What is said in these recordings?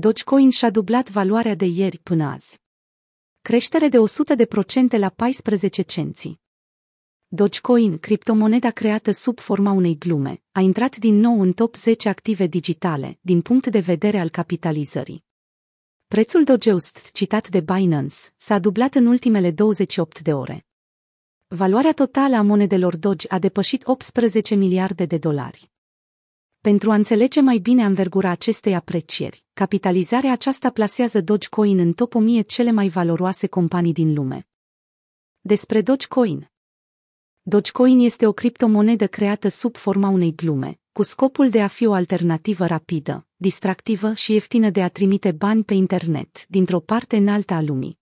Dogecoin și-a dublat valoarea de ieri până azi. Creștere de 100% la 14 cenți. Dogecoin, criptomoneda creată sub forma unei glume, a intrat din nou în top 10 active digitale, din punct de vedere al capitalizării. Prețul Dogeust, citat de Binance, s-a dublat în ultimele 28 de ore. Valoarea totală a monedelor Doge a depășit 18 miliarde de dolari. Pentru a înțelege mai bine învergura acestei aprecieri, capitalizarea aceasta plasează Dogecoin în top 1000 cele mai valoroase companii din lume. Despre Dogecoin Dogecoin este o criptomonedă creată sub forma unei glume, cu scopul de a fi o alternativă rapidă, distractivă și ieftină de a trimite bani pe internet, dintr-o parte în alta a lumii.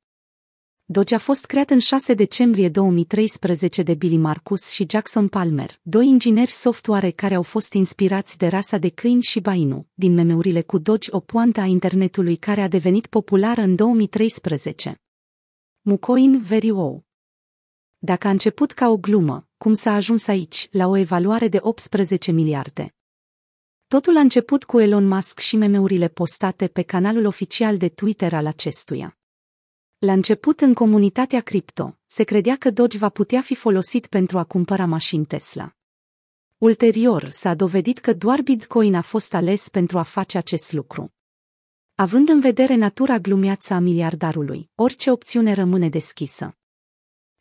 Doge a fost creat în 6 decembrie 2013 de Billy Marcus și Jackson Palmer, doi ingineri software care au fost inspirați de rasa de câini și bainu, din memeurile cu Doge o poantă a internetului care a devenit populară în 2013. Mucoin Very Wow Dacă a început ca o glumă, cum s-a ajuns aici, la o evaluare de 18 miliarde? Totul a început cu Elon Musk și memeurile postate pe canalul oficial de Twitter al acestuia. La început, în comunitatea cripto, se credea că Doge va putea fi folosit pentru a cumpăra mașini Tesla. Ulterior, s-a dovedit că doar Bitcoin a fost ales pentru a face acest lucru. Având în vedere natura glumeață a miliardarului, orice opțiune rămâne deschisă.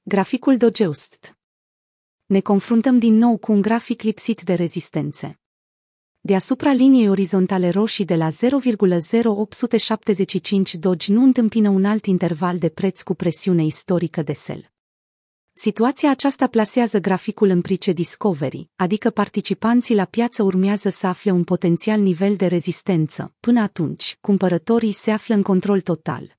Graficul Dogeust Ne confruntăm din nou cu un grafic lipsit de rezistențe deasupra liniei orizontale roșii de la 0,0875 Doge nu întâmpină un alt interval de preț cu presiune istorică de sel. Situația aceasta plasează graficul în price discovery, adică participanții la piață urmează să afle un potențial nivel de rezistență. Până atunci, cumpărătorii se află în control total.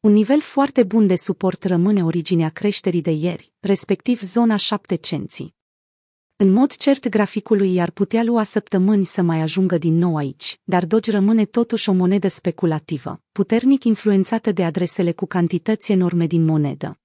Un nivel foarte bun de suport rămâne originea creșterii de ieri, respectiv zona 7 cenții. În mod cert graficului i-ar putea lua săptămâni să mai ajungă din nou aici, dar Doge rămâne totuși o monedă speculativă, puternic influențată de adresele cu cantități enorme din monedă.